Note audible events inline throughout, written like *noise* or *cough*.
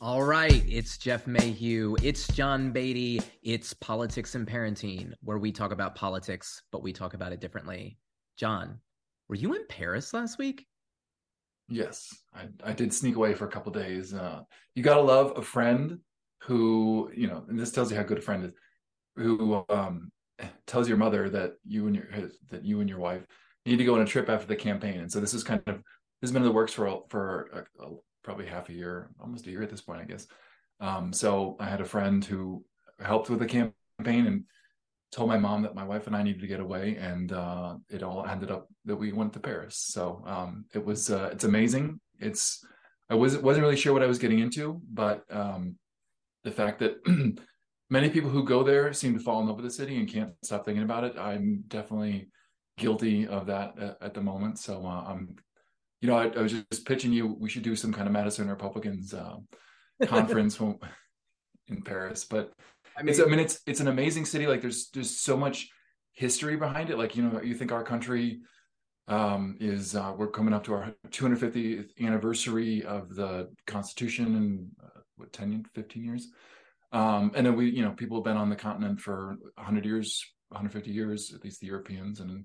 All right, it's Jeff Mayhew. It's John Beatty. It's Politics and Parenting, where we talk about politics, but we talk about it differently. John, were you in Paris last week? Yes, I, I did sneak away for a couple days. Uh, you gotta love a friend who, you know, and this tells you how good a friend is, who um, tells your mother that you and your that you and your wife need to go on a trip after the campaign. And so this is kind of this has been in the works for for a, a, probably half a year, almost a year at this point, I guess. Um, so I had a friend who helped with the campaign and told my mom that my wife and I needed to get away, and uh, it all ended up that we went to Paris. So um, it was uh, it's amazing. It's I was wasn't really sure what I was getting into, but um, the fact that *clears throat* many people who go there seem to fall in love with the city and can't stop thinking about it. I'm definitely guilty of that at, at the moment. So uh, I'm you know, I, I, was just pitching you. We should do some kind of Madison Republicans uh, conference *laughs* in Paris. But I mean, it's, I mean, it's it's an amazing city. Like, there's there's so much history behind it. Like, you know, you think our country um, is uh, we're coming up to our 250th anniversary of the Constitution in uh, what 10, 15 years. Um, and then we, you know, people have been on the continent for 100 years, 150 years, at least the Europeans, and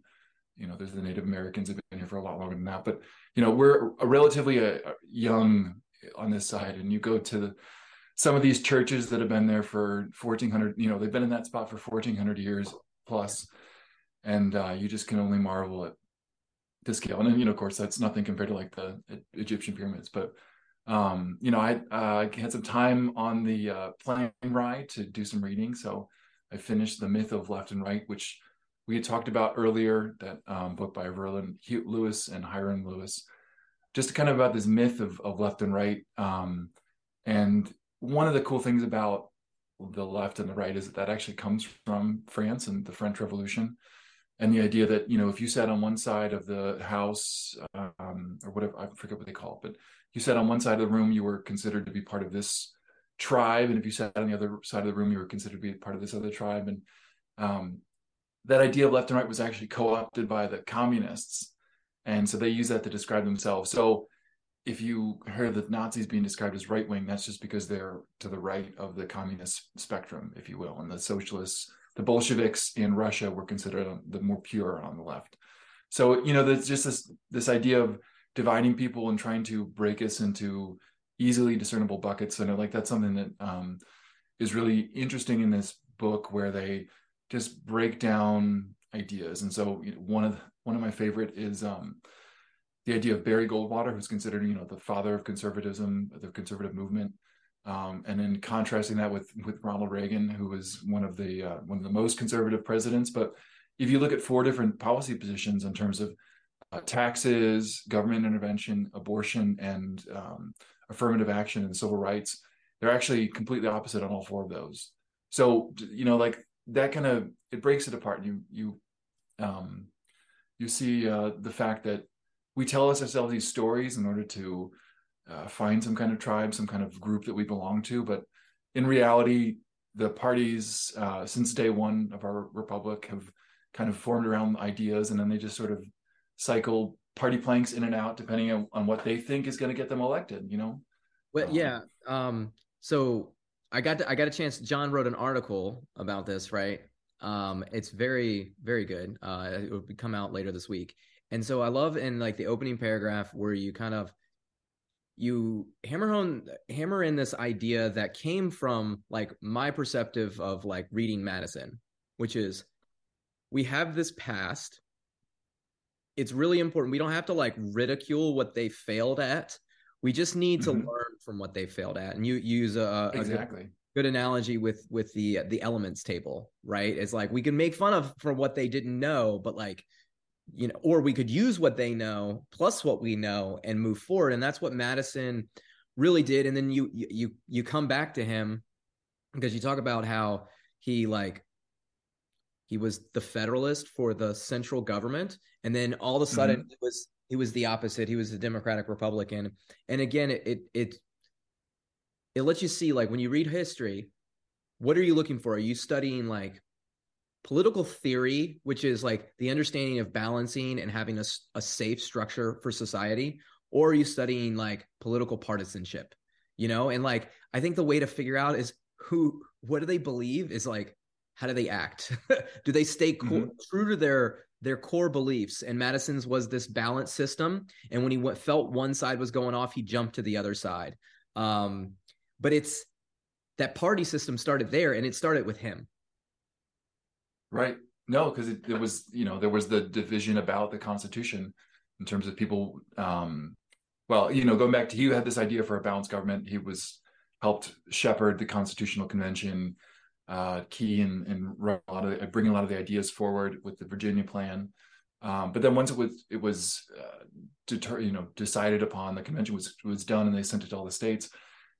you know, there's the Native Americans have been here for a lot longer than that. But you know, we're a relatively a, uh, a young on this side, and you go to the, some of these churches that have been there for 1400. You know, they've been in that spot for 1400 years plus, and uh, you just can only marvel at the scale. And then, you know, of course, that's nothing compared to like the Egyptian pyramids, but um, you know, I uh, had some time on the uh, plane ride to do some reading, so I finished the Myth of Left and Right, which we had talked about earlier that um, book by Verlan Hugh Lewis and Hyrum Lewis, just kind of about this myth of, of left and right. Um, and one of the cool things about the left and the right is that that actually comes from France and the French Revolution. And the idea that, you know, if you sat on one side of the house um, or whatever, I forget what they call it, but you sat on one side of the room, you were considered to be part of this tribe. And if you sat on the other side of the room, you were considered to be part of this other tribe. And um, that idea of left and right was actually co-opted by the communists. And so they use that to describe themselves. So if you hear the nazis being described as right wing that's just because they're to the right of the communist spectrum if you will. And the socialists the bolsheviks in russia were considered the more pure on the left. So you know there's just this this idea of dividing people and trying to break us into easily discernible buckets. And I like that's something that um, is really interesting in this book where they just break down ideas. And so one of the, one of my favorite is um, the idea of Barry Goldwater, who's considered you know the father of conservatism, the conservative movement, um, and then contrasting that with with Ronald Reagan, who was one of the uh, one of the most conservative presidents. But if you look at four different policy positions in terms of uh, taxes, government intervention, abortion, and um, affirmative action and civil rights, they're actually completely opposite on all four of those. So you know, like that kind of it breaks it apart. You you um, you see uh, the fact that we tell us ourselves these stories in order to uh, find some kind of tribe, some kind of group that we belong to, but in reality, the parties uh, since day one of our republic have kind of formed around ideas, and then they just sort of cycle party planks in and out depending on, on what they think is going to get them elected. You know. Well, um, yeah. Um, so I got to, I got a chance. John wrote an article about this, right? Um, it's very very good. Uh, it will come out later this week, and so I love in like the opening paragraph where you kind of you hammer home hammer in this idea that came from like my perceptive of like reading Madison, which is we have this past. It's really important. We don't have to like ridicule what they failed at we just need to mm-hmm. learn from what they failed at. And you use a, a exactly good, good, analogy with with the the elements table, right? It's like we can make fun of for what they didn't know, but like you know, or we could use what they know plus what we know and move forward. And that's what Madison really did. And then you you you come back to him because you talk about how he like he was the federalist for the central government and then all of a sudden mm-hmm. it was he was the opposite. He was the Democratic Republican. And again, it it it, it lets you see like when you read history, what are you looking for? Are you studying like political theory, which is like the understanding of balancing and having a, a safe structure for society, or are you studying like political partisanship? you know and like i think the way to figure out is who what do they believe is like how do they act *laughs* do they stay co- mm-hmm. true to their their core beliefs and madison's was this balance system and when he went, felt one side was going off he jumped to the other side um but it's that party system started there and it started with him right no because it, it was you know there was the division about the constitution in terms of people um well you know going back to he had this idea for a balanced government he was helped shepherd the constitutional convention uh, key and and a lot of bring a lot of the ideas forward with the Virginia plan. Um, but then once it was it was uh, deter, you know decided upon, the convention was was done, and they sent it to all the states.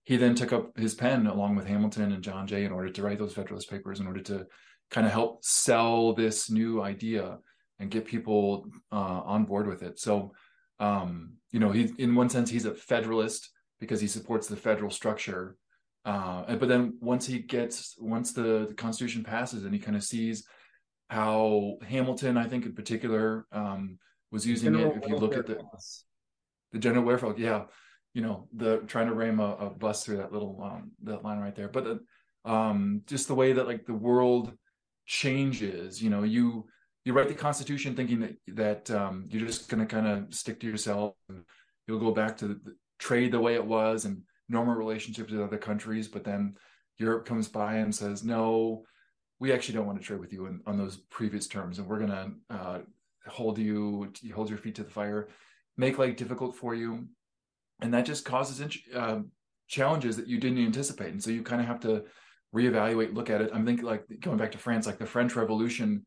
He then took up his pen along with Hamilton and John Jay in order to write those Federalist Papers, in order to kind of help sell this new idea and get people uh, on board with it. So, um, you know, he in one sense he's a Federalist because he supports the federal structure uh, but then once he gets once the, the Constitution passes and he kind of sees how Hamilton, I think in particular, um, was using it. If you look at the the general welfare, yeah, you know, the trying to ram a, a bus through that little um, that line right there. But uh, um, just the way that like the world changes, you know, you you write the Constitution thinking that that um, you're just going to kind of stick to yourself and you'll go back to the, the trade the way it was and normal relationships with other countries, but then Europe comes by and says, no, we actually don't want to trade with you in, on those previous terms, and we're going to uh, hold you, hold your feet to the fire, make life difficult for you, and that just causes uh, challenges that you didn't anticipate, and so you kind of have to reevaluate, look at it. I'm thinking like going back to France, like the French Revolution,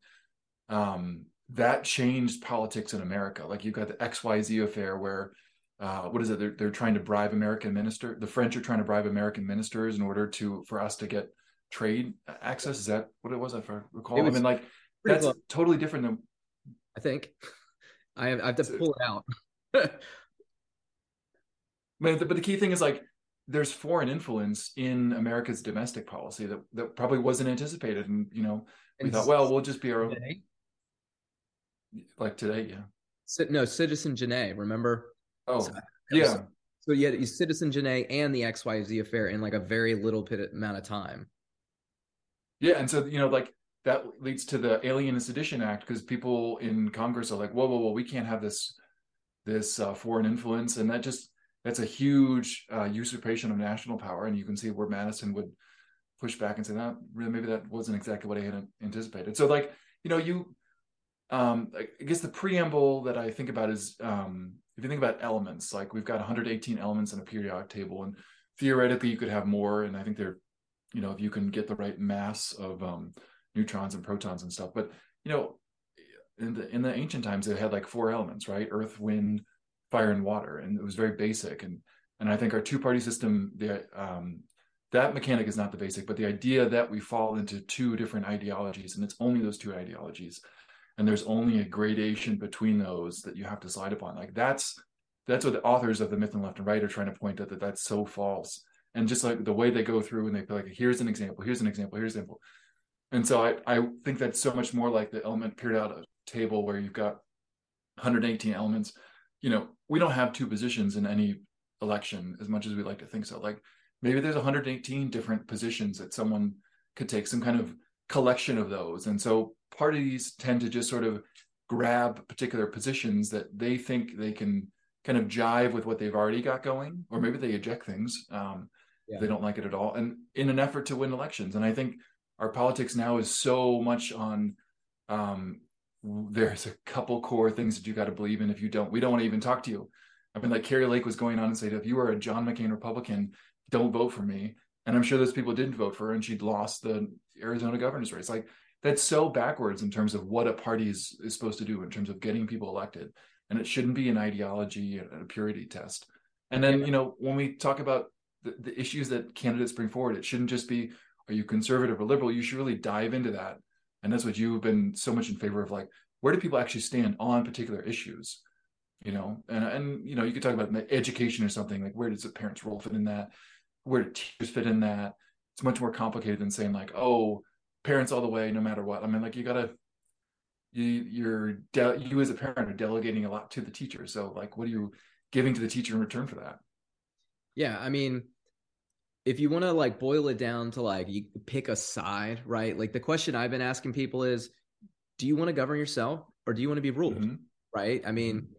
um, that changed politics in America. Like you've got the XYZ affair where uh, what is it? They're, they're trying to bribe American minister. The French are trying to bribe American ministers in order to for us to get trade access. Is that what it was? If I recall, I mean, like that's close. totally different than. I think I have, I have to pull it out. *laughs* but, the, but the key thing is like there's foreign influence in America's domestic policy that that probably wasn't anticipated, and you know we and thought, well, we'll just be our today? like today, yeah. No, Citizen Genet, remember? Oh, so, yeah. So you had Citizen Genet and the XYZ affair in like a very little bit amount of time. Yeah, and so you know, like that leads to the Alien and Sedition Act because people in Congress are like, whoa, whoa, whoa, we can't have this this uh, foreign influence, and that just that's a huge uh, usurpation of national power. And you can see where Madison would push back and say, that really, maybe that wasn't exactly what I had anticipated. So, like, you know, you, um, I guess the preamble that I think about is um, if you think about elements, like we've got 118 elements in a periodic table, and theoretically you could have more. And I think they're, you know, if you can get the right mass of um, neutrons and protons and stuff. But you know, in the in the ancient times, they had like four elements, right? Earth, wind, fire, and water, and it was very basic. And and I think our two party system, the um, that mechanic is not the basic, but the idea that we fall into two different ideologies, and it's only those two ideologies and there's only a gradation between those that you have to slide upon like that's that's what the authors of the myth and left and right are trying to point out that that's so false and just like the way they go through and they feel like here's an example here's an example here's an example and so i i think that's so much more like the element periodic table where you've got 118 elements you know we don't have two positions in any election as much as we like to think so like maybe there's 118 different positions that someone could take some kind of collection of those and so parties tend to just sort of grab particular positions that they think they can kind of jive with what they've already got going, or maybe they eject things. Um, yeah. They don't like it at all, and in an effort to win elections. And I think our politics now is so much on. Um, there's a couple core things that you got to believe in. If you don't, we don't want to even talk to you. I mean, like Kari Lake was going on and said, if you are a John McCain Republican, don't vote for me. And I'm sure those people didn't vote for her, and she'd lost the Arizona governor's race. Like that's so backwards in terms of what a party is, is supposed to do in terms of getting people elected and it shouldn't be an ideology and a purity test and then you know when we talk about the, the issues that candidates bring forward it shouldn't just be are you conservative or liberal you should really dive into that and that's what you've been so much in favor of like where do people actually stand on particular issues you know and and you know you could talk about education or something like where does the parents role fit in that where do teachers fit in that it's much more complicated than saying like oh parents all the way, no matter what. I mean, like you gotta, you you're de- you as a parent are delegating a lot to the teacher. So like, what are you giving to the teacher in return for that? Yeah, I mean, if you want to like boil it down to like you pick a side, right? Like the question I've been asking people is, do you want to govern yourself or do you want to be ruled? Mm-hmm. Right? I mean, mm-hmm.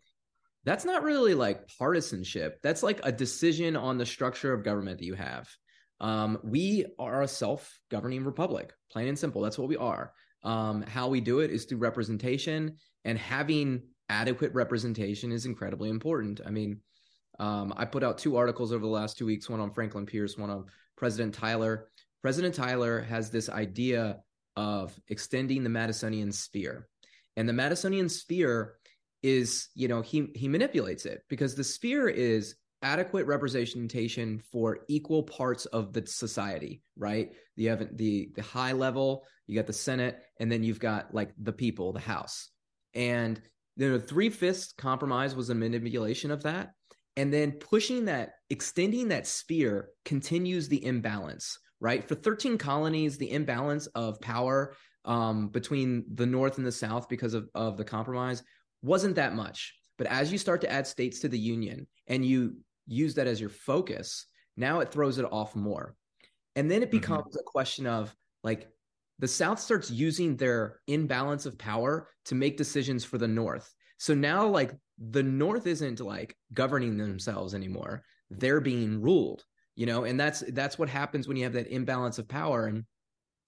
that's not really like partisanship. That's like a decision on the structure of government that you have. Um, we are a self-governing republic, plain and simple. That's what we are. Um, how we do it is through representation, and having adequate representation is incredibly important. I mean, um, I put out two articles over the last two weeks, one on Franklin Pierce, one on President Tyler. President Tyler has this idea of extending the Madisonian sphere. And the Madisonian sphere is, you know, he he manipulates it because the sphere is adequate representation for equal parts of the society, right? You have the the high level, you got the Senate, and then you've got like the people, the House. And the three fifths compromise was a manipulation of that and then pushing that extending that sphere continues the imbalance right for 13 colonies the imbalance of power um, between the north and the south because of, of the compromise wasn't that much but as you start to add states to the union and you use that as your focus now it throws it off more and then it mm-hmm. becomes mm-hmm. a question of like the south starts using their imbalance of power to make decisions for the north so now like the North isn't like governing themselves anymore. They're being ruled, you know, and that's that's what happens when you have that imbalance of power. And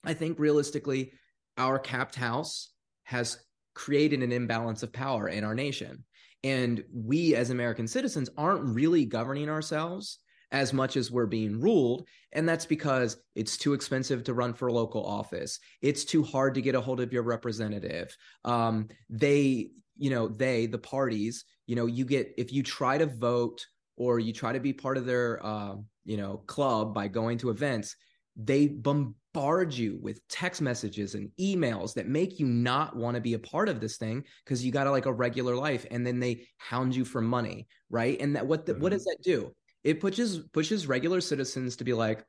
I think realistically, our capped house has created an imbalance of power in our nation. And we as American citizens aren't really governing ourselves as much as we're being ruled. And that's because it's too expensive to run for local office. It's too hard to get a hold of your representative. Um, they, you know, they, the parties, you know, you get, if you try to vote or you try to be part of their, uh, you know, club by going to events, they bombard you with text messages and emails that make you not want to be a part of this thing because you got a, like a regular life and then they hound you for money right? And that what the, mm-hmm. what does that do? It pushes pushes regular citizens to be like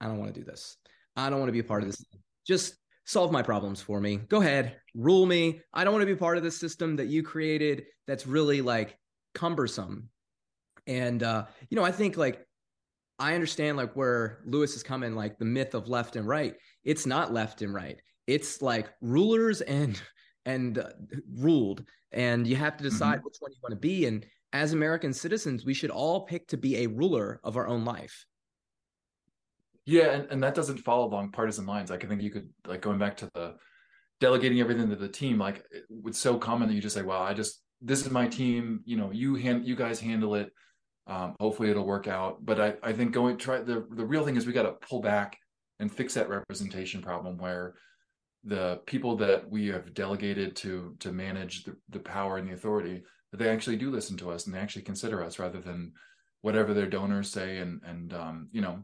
i don't want to do this. I don't want to be a part of this just solve my problems for me. Go ahead rule me. I don't want to be part of the system that you created that's really like cumbersome. And uh you know i think like i understand like where lewis is coming like the myth of left and right. It's not left and right. It's like rulers and and uh, ruled. And you have to decide mm-hmm. which one you want to be. And as American citizens, we should all pick to be a ruler of our own life. Yeah, and, and that doesn't follow along partisan lines. Like I think you could like going back to the delegating everything to the team, like it's so common that you just say, Well, I just this is my team, you know, you hand you guys handle it. Um, hopefully it'll work out. But I, I think going try the the real thing is we gotta pull back and fix that representation problem where the people that we have delegated to to manage the, the power and the authority that they actually do listen to us and they actually consider us rather than whatever their donors say and and um, you know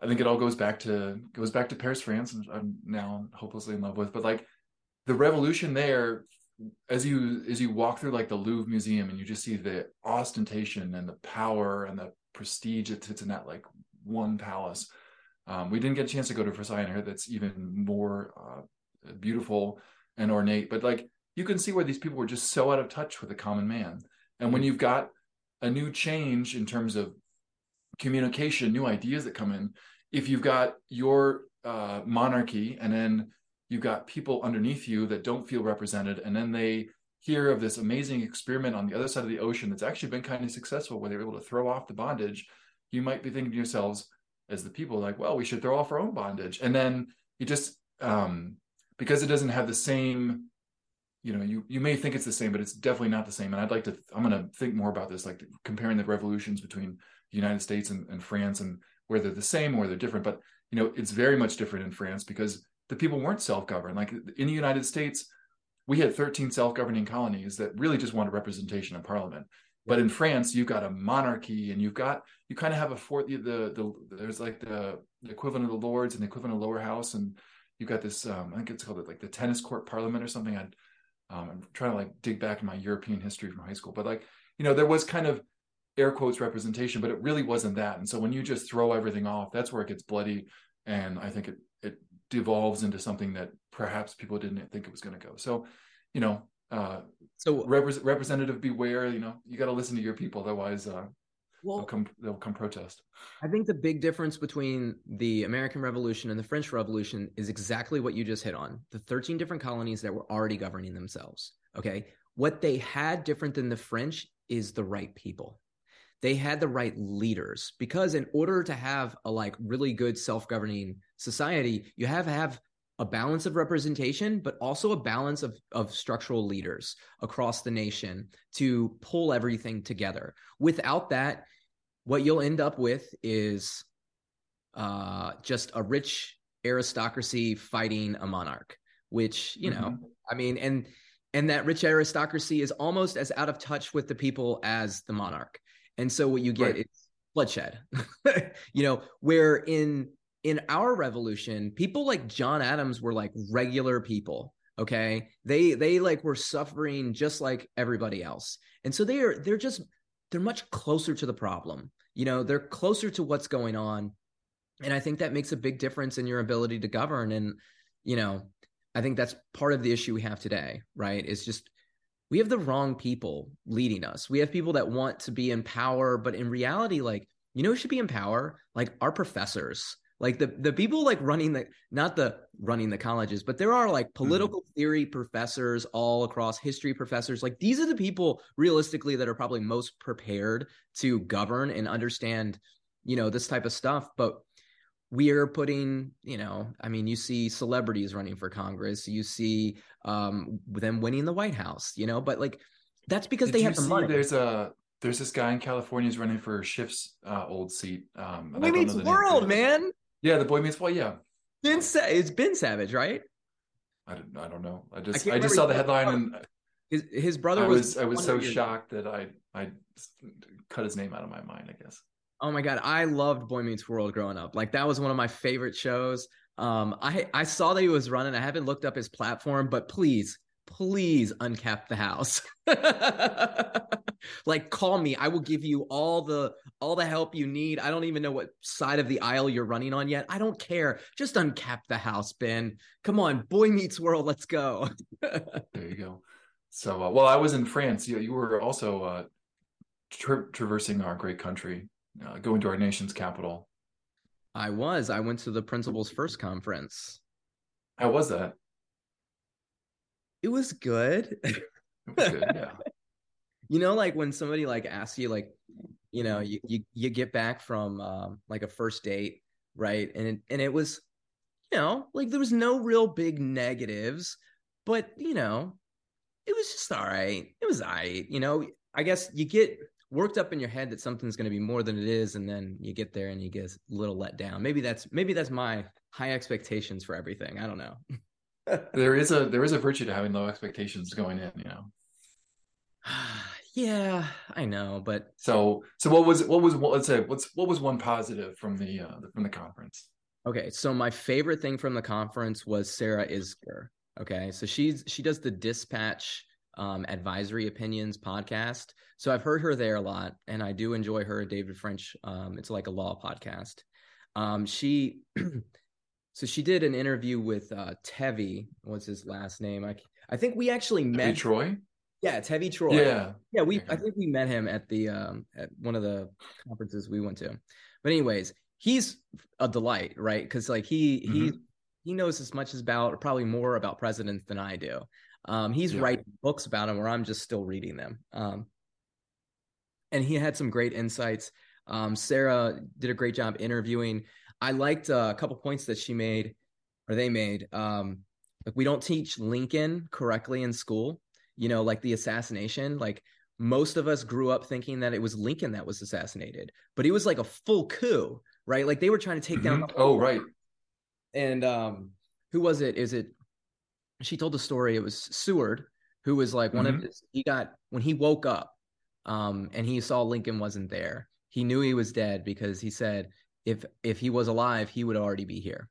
i think it all goes back to goes back to paris france and i'm now hopelessly in love with but like the revolution there as you as you walk through like the louvre museum and you just see the ostentation and the power and the prestige that sits in that like one palace um, we didn't get a chance to go to versailles I that's even more uh, beautiful and ornate but like you can see where these people were just so out of touch with the common man. And when you've got a new change in terms of communication, new ideas that come in, if you've got your uh, monarchy and then you've got people underneath you that don't feel represented, and then they hear of this amazing experiment on the other side of the ocean that's actually been kind of successful where they're able to throw off the bondage, you might be thinking to yourselves as the people like, well, we should throw off our own bondage. And then you just um, because it doesn't have the same you know you you may think it's the same but it's definitely not the same and i'd like to i'm going to think more about this like comparing the revolutions between united states and, and france and where they're the same or they're different but you know it's very much different in france because the people weren't self-governed. Like in the united states we had 13 self-governing colonies that really just wanted representation in parliament. But in france you've got a monarchy and you've got you kind of have a fourth the, the, the there's like the, the equivalent of the lords and the equivalent of lower house and you've got this um, i think it's called it like the tennis court parliament or something. I um, I'm trying to like dig back in my European history from high school, but like, you know, there was kind of air quotes representation, but it really wasn't that. And so when you just throw everything off, that's where it gets bloody. And I think it, it devolves into something that perhaps people didn't think it was going to go. So, you know, uh, so rep- representative beware, you know, you got to listen to your people. Otherwise, uh, well, they'll come they'll come protest. I think the big difference between the American Revolution and the French Revolution is exactly what you just hit on. The 13 different colonies that were already governing themselves. Okay. What they had different than the French is the right people. They had the right leaders because in order to have a like really good self-governing society, you have to have a balance of representation, but also a balance of, of structural leaders across the nation to pull everything together. Without that, what you'll end up with is uh, just a rich aristocracy fighting a monarch, which, you know, mm-hmm. I mean, and and that rich aristocracy is almost as out of touch with the people as the monarch. And so what you get right. is bloodshed. *laughs* you know, where in in our revolution, people like John Adams were like regular people. Okay. They they like were suffering just like everybody else. And so they are they're just they're much closer to the problem. You know, they're closer to what's going on. And I think that makes a big difference in your ability to govern. And, you know, I think that's part of the issue we have today, right? It's just we have the wrong people leading us. We have people that want to be in power, but in reality, like, you know, who should be in power? Like our professors, like the the people like running the not the running the colleges but there are like mm-hmm. political mm-hmm. theory professors all across history professors like these are the people realistically that are probably most prepared to govern and understand you know this type of stuff but we are putting you know i mean you see celebrities running for congress you see um them winning the white house you know but like that's because Did they have the money there's a there's this guy in California who's running for Schiff's uh, old seat. Um, Boy Meets World, man. Yeah, the Boy Meets World. Yeah, Ben Sa- it's Ben Savage, right? I don't. I don't know. I just. I, I just saw the headline and his his brother I was. I was so shocked that I I cut his name out of my mind. I guess. Oh my god, I loved Boy Meets World growing up. Like that was one of my favorite shows. Um, I I saw that he was running. I haven't looked up his platform, but please please uncap the house. *laughs* Like call me. I will give you all the all the help you need. I don't even know what side of the aisle you're running on yet. I don't care. Just uncap the house ben. Come on boy meets world let's go. *laughs* There you go. So uh, well i was in france. You, you were also uh, tra- traversing our great country uh, going to our nation's capital i was i went to the principal's first conference how was that it was good. It was good, yeah. *laughs* you know, like when somebody like asks you, like, you know, you you, you get back from um, like a first date, right? And it, and it was, you know, like there was no real big negatives, but you know, it was just all right. It was all right. You know, I guess you get worked up in your head that something's going to be more than it is, and then you get there and you get a little let down. Maybe that's maybe that's my high expectations for everything. I don't know. *laughs* there is a there is a virtue to having low expectations going in, you know. *sighs* yeah, I know, but so so what was what was let's say what's what was one positive from the uh from the conference? Okay, so my favorite thing from the conference was Sarah Isgur. Okay, so she's she does the Dispatch um, Advisory Opinions podcast. So I've heard her there a lot, and I do enjoy her. David French. Um, it's like a law podcast. Um, she *clears throat* so she did an interview with uh Tevi. What's his last name? I I think we actually met Troy. Yeah, Tevi Troy. Yeah, yeah. We I think we met him at the um at one of the conferences we went to. But anyways, he's a delight, right? Because like he mm-hmm. he he knows as much as about probably more about presidents than I do. Um, he's yeah. writing books about him where I'm just still reading them. Um, and he had some great insights. Um, Sarah did a great job interviewing. I liked uh, a couple points that she made or they made. Um, like we don't teach Lincoln correctly in school. You know, like the assassination. Like most of us grew up thinking that it was Lincoln that was assassinated, but it was like a full coup, right? Like they were trying to take mm-hmm. down. oh, right. And um, who was it? Is it? She told the story. It was Seward, who was like one mm-hmm. of his. He got when he woke up, um, and he saw Lincoln wasn't there. He knew he was dead because he said if if he was alive, he would already be here.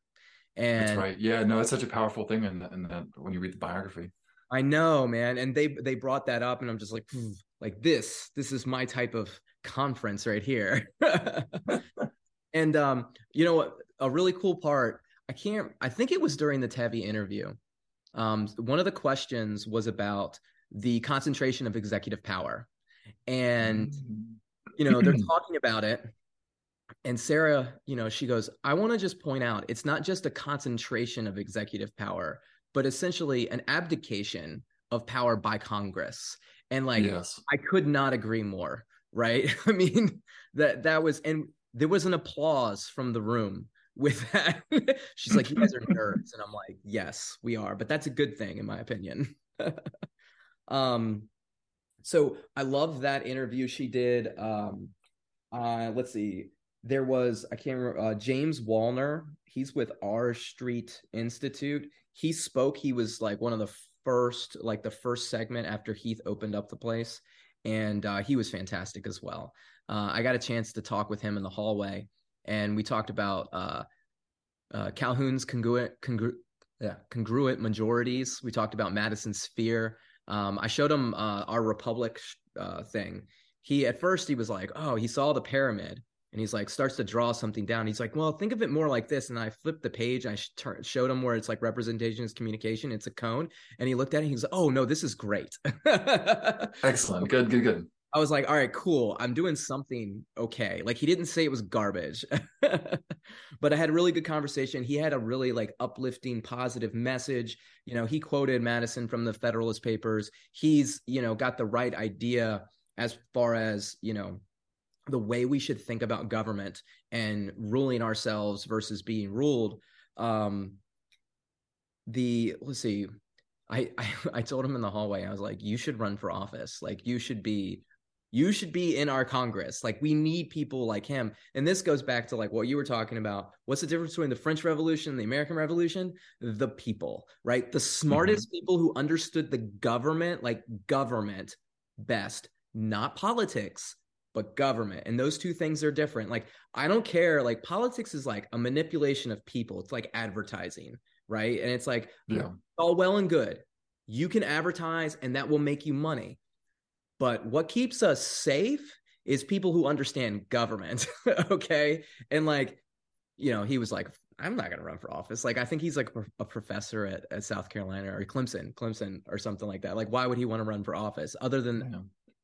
And that's right. Yeah, no, that's such a powerful thing in, in that when you read the biography. I know, man, and they they brought that up, and I'm just like, like this, this is my type of conference right here. *laughs* and um, you know, a really cool part. I can't. I think it was during the Tevi interview. Um, one of the questions was about the concentration of executive power, and you know, they're *clears throat* talking about it. And Sarah, you know, she goes, I want to just point out it's not just a concentration of executive power, but essentially an abdication of power by Congress. And like, yes. I could not agree more. Right. *laughs* I mean, that that was, and there was an applause from the room with that. *laughs* She's like, You guys are *laughs* nerds. And I'm like, Yes, we are. But that's a good thing, in my opinion. *laughs* um, so I love that interview she did. Um, uh, let's see. There was I can't remember uh, James Wallner. He's with R Street Institute. He spoke. He was like one of the first, like the first segment after Heath opened up the place, and uh, he was fantastic as well. Uh, I got a chance to talk with him in the hallway, and we talked about uh, uh, Calhoun's congruent, congru- yeah, congruent majorities. We talked about Madison's sphere. Um, I showed him uh, our Republic uh, thing. He at first he was like, "Oh, he saw the pyramid," and he's like, starts to draw something down. He's like, "Well, think of it more like this." And I flipped the page. I sh- showed him where it's like representation is communication. It's a cone, and he looked at it. He's like, "Oh no, this is great." *laughs* Excellent. Good. Good. Good. I was like, all right, cool. I'm doing something okay. Like he didn't say it was garbage, *laughs* but I had a really good conversation. He had a really like uplifting, positive message. You know, he quoted Madison from the Federalist Papers. He's, you know, got the right idea as far as, you know, the way we should think about government and ruling ourselves versus being ruled. Um, the let's see, I, *laughs* I I told him in the hallway, I was like, you should run for office. Like you should be you should be in our congress. Like we need people like him. And this goes back to like what you were talking about. What's the difference between the french revolution and the american revolution? The people right? The smartest mm-hmm. people who understood the government like government best not politics but government. And those two things are different. Like i don't care like politics is like a manipulation of people. It's like advertising right? And it's like yeah. All well and good. You can advertise and that will make you money but what keeps us safe is people who understand government. *laughs* okay. And like, you know, he was like, I'm not going to run for office. Like, I think he's like a professor at, at South Carolina or Clemson, Clemson or something like that. Like, why would he want to run for office other than yeah.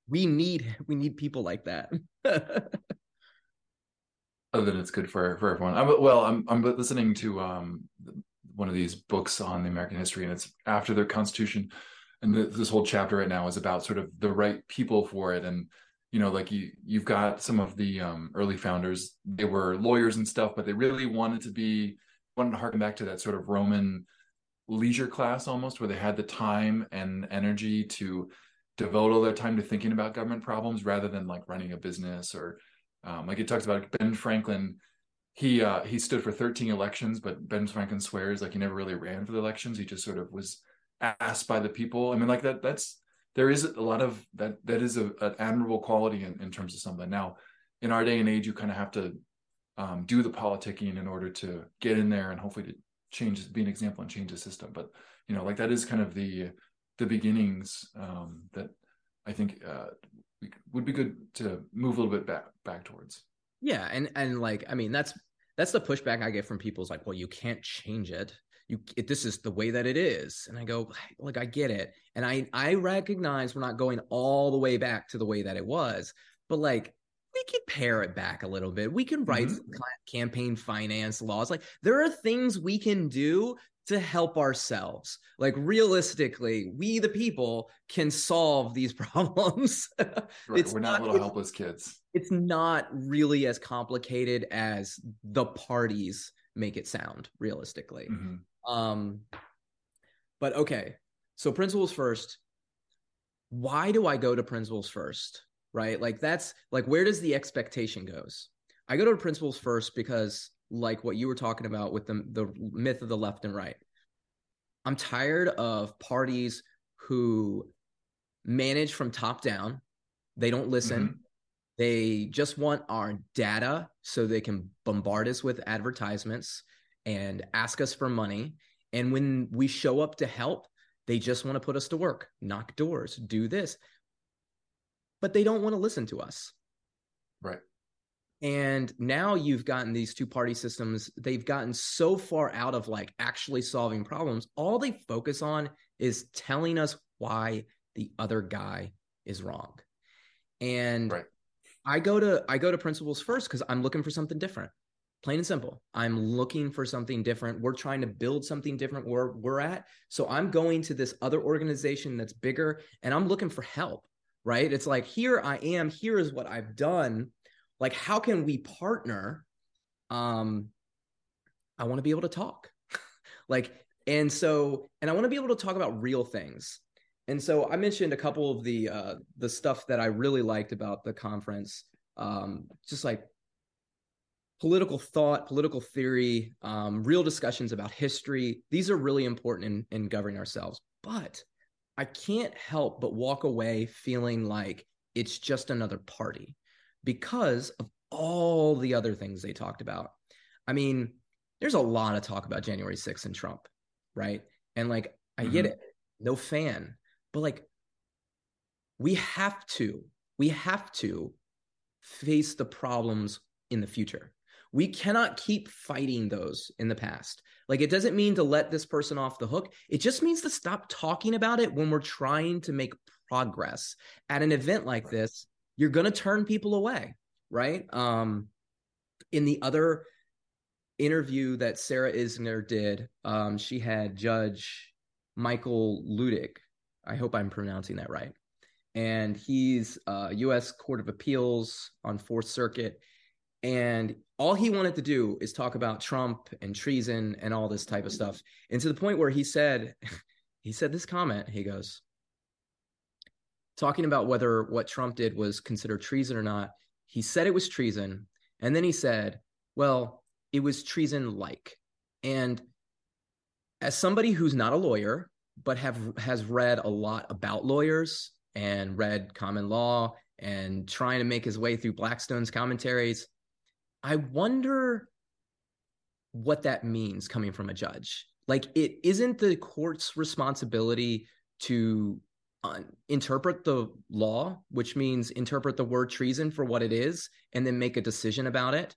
we need, we need people like that. *laughs* other than it's good for, for everyone. I'm, well, I'm, I'm listening to, um, one of these books on the American history and it's after the constitution and this whole chapter right now is about sort of the right people for it. And you know like you you've got some of the um, early founders they were lawyers and stuff but they really wanted to be wanted to harken back to that sort of roman leisure class almost where they had the time and energy to devote all their time to thinking about government problems rather than like running a business or um, like it talks about ben franklin. He uh, he stood for 13 elections but ben franklin swears like he never really ran for the elections. He just sort of was asked by the people. I mean, like that, that's, there is a lot of that, that is a, an admirable quality in, in terms of something. Now, in our day and age, you kind of have to um, do the politicking in order to get in there and hopefully to change, be an example and change the system. But, you know, like that is kind of the, the beginnings um, that I think uh, would be good to move a little bit back, back towards. Yeah. And, and like, I mean, that's, that's the pushback I get from people is like, well, you can't change it you it, this is the way that it is. And i go *sighs* like i get it. And i i recognize we're not going all the way back to the way that it was but like we can pare it back a little bit. We can write mm-hmm. campaign finance laws. Like there are things we can do to help ourselves. Like realistically we the people can solve these *laughs* problems. Right. we're not, not little helpless kids. it's not really as complicated as the parties make it sound realistically. Mm-hmm. Um, but okay, so principles first. Why do I go to principles first? Right, like that's like where does the expectation goes? I go to principles first because, like what you were talking about with the the myth of the left and right. I'm tired of parties who manage from top down. They don't listen. Mm-hmm. They just want our data so they can bombard us with advertisements and ask us for money. And when we show up to help, they just want to put us to work, knock doors, do this. But they don't want to listen to us. Right. And now you've gotten these two party systems, they've gotten so far out of like actually solving problems. All they focus on is telling us why the other guy is wrong. And right. I go to I go to principles first because I'm looking for something different. Plain and simple. I'm looking for something different. We're trying to build something different where we're at. So I'm going to this other organization that's bigger and I'm looking for help, right? It's like, here I am, here is what I've done. Like, how can we partner? Um, I want to be able to talk. *laughs* like, and so, and I want to be able to talk about real things. And so I mentioned a couple of the uh, the stuff that I really liked about the conference, um, just like political thought, political theory, um, real discussions about history. These are really important in, in governing ourselves. But I can't help but walk away feeling like it's just another party because of all the other things they talked about. I mean, there's a lot of talk about January 6th and Trump, right? And like, I mm-hmm. get it, no fan, but like, we have to, we have to face the problems in the future. We cannot keep fighting those in the past. Like, it doesn't mean to let this person off the hook. It just means to stop talking about it when we're trying to make progress. At an event like this, you're going to turn people away, right? Um, in the other interview that Sarah Isgur did, um, she had Judge Michael Luttig. I hope I'm pronouncing that right. And he's a U.S. Court of Appeals on Fourth Circuit. And all he wanted to do is talk about Trump and treason and all this type of stuff. And to the point where he said, *laughs* he said this comment, he goes, talking about whether what Trump did was considered treason or not. He said it was treason. And then he said, well, it was treason like. And as somebody who's not a lawyer, but have has read a lot about lawyers and read common law and trying to make his way through Blackstone's commentaries, I wonder what that means coming from a judge. Like, it isn't the court's responsibility to uh, interpret the law, which means interpret the word treason for what it is, and then make a decision about it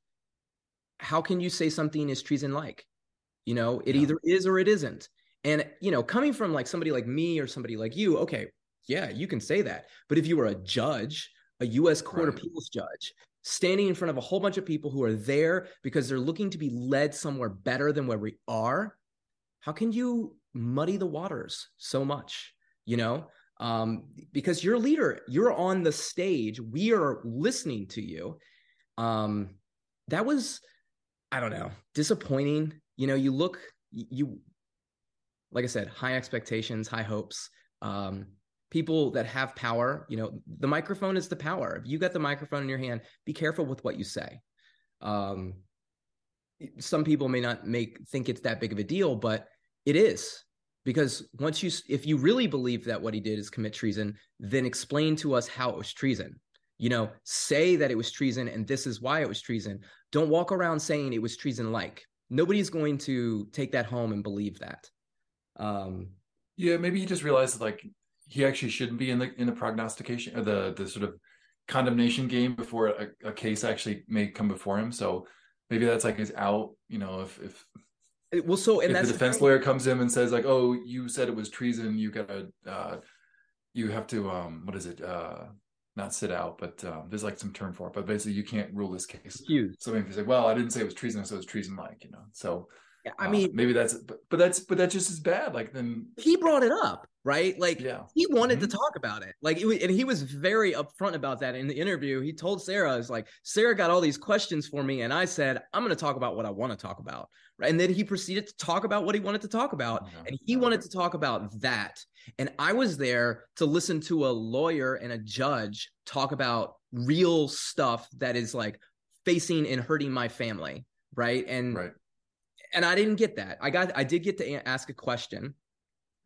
how can you say something is treason like? You know, it yeah. either is or it isn't. And, you know, coming from like somebody like me or somebody like you, okay, yeah, you can say that. But if you were a judge, a U.S. Court right. of Appeals judge, standing in front of a whole bunch of people who are there because they're looking to be led somewhere better than where we are, how can you muddy the waters so much? You know, um, because you're a leader, you're on the stage, we are listening to you. Um, that was I don't know, disappointing. You know, you look, you, like I said, high expectations, high hopes. Um, people that have power, you know, the microphone is the power. If you got the microphone in your hand, be careful with what you say. Um, some people may not make think it's that big of a deal, but it is. Because once you, if you really believe that what he did is commit treason, then explain to us how it was treason. You know say that it was treason and this is why it was treason. Don't walk around saying it was treason like nobody's going to take that home and believe that. Um yeah maybe he just realized like he actually shouldn't be in the in the prognostication or the the sort of condemnation game before a, a case actually may come before him so maybe that's like his out you know if if well so and if the defense lawyer comes in and says like oh you said it was treason you gotta uh you have to um what is it uh not sit out, but um, there's like some term for it. But basically, you can't rule this case. Huge. So if you say, "Well, I didn't say it was treason, so it's treason-like," you know. So yeah, I uh, mean, maybe that's, but, but that's, but that's just as bad. Like then he brought it up, right? Like yeah. he wanted mm-hmm. to talk about it. Like, it, and he was very upfront about that in the interview. He told Sarah, "Is like Sarah got all these questions for me, and I said I'm going to talk about what I want to talk about." Right? And then he proceeded to talk about what he wanted to talk about, and he wanted to talk about that. And I was there to listen to a lawyer and a judge talk about real stuff that is like facing and hurting my family, right? And right. And I didn't get that. I got I did get to ask a question.